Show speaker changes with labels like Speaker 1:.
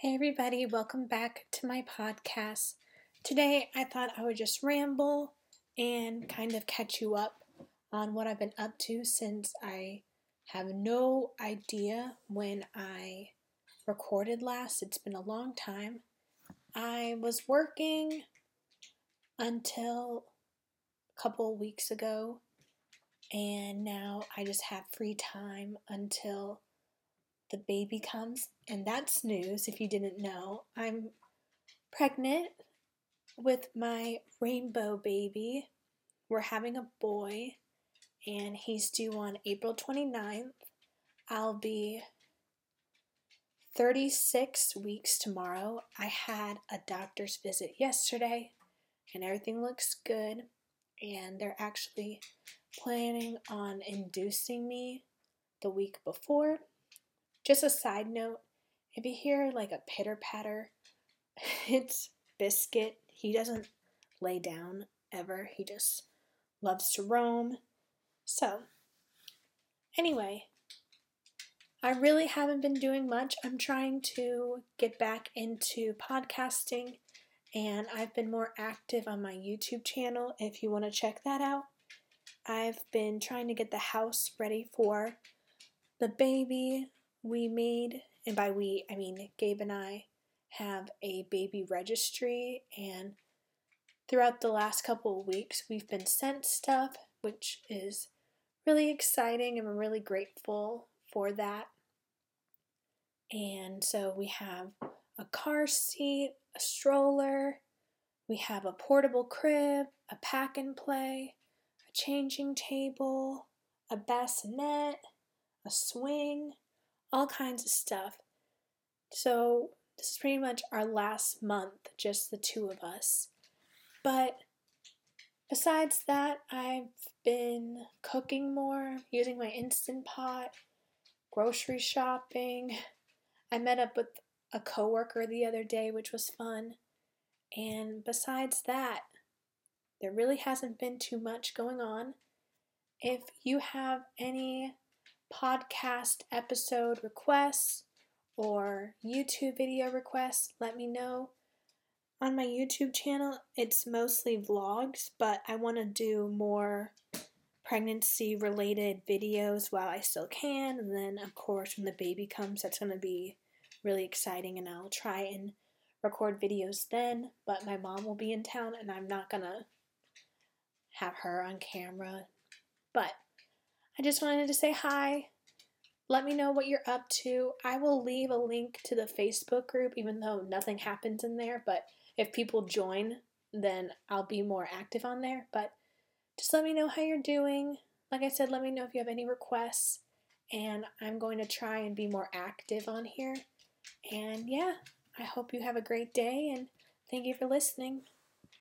Speaker 1: Hey, everybody, welcome back to my podcast. Today, I thought I would just ramble and kind of catch you up on what I've been up to since I have no idea when I recorded last. It's been a long time. I was working until a couple weeks ago, and now I just have free time until the baby comes, and that's news if you didn't know. I'm pregnant with my rainbow baby. We're having a boy, and he's due on April 29th. I'll be 36 weeks tomorrow. I had a doctor's visit yesterday, and everything looks good. And they're actually planning on inducing me the week before. Just a side note if you hear like a pitter patter, it's Biscuit. He doesn't lay down ever, he just loves to roam. So, anyway, I really haven't been doing much. I'm trying to get back into podcasting and I've been more active on my YouTube channel if you want to check that out. I've been trying to get the house ready for the baby, we made, and by we, I mean Gabe and I, have a baby registry. And throughout the last couple of weeks, we've been sent stuff, which is really exciting, and we're really grateful for that. And so we have a car seat, a stroller, we have a portable crib, a pack and play, a changing table, a bassinet, a swing, all kinds of stuff. So, this is pretty much our last month, just the two of us. But besides that, I've been cooking more, using my Instant Pot, grocery shopping. I met up with a coworker the other day, which was fun. And besides that, there really hasn't been too much going on. If you have any podcast episode requests or YouTube video requests, let me know. On my YouTube channel, it's mostly vlogs, but I want to do more pregnancy related videos while I still can. And then, of course, when the baby comes, that's going to be really exciting, and I'll try and record videos then. But my mom will be in town, and I'm not going to have her on camera. But I just wanted to say hi. Let me know what you're up to. I will leave a link to the Facebook group, even though nothing happens in there. But if people join, then I'll be more active on there. But just let me know how you're doing. Like I said, let me know if you have any requests. And I'm going to try and be more active on here. And yeah, I hope you have a great day and thank you for listening.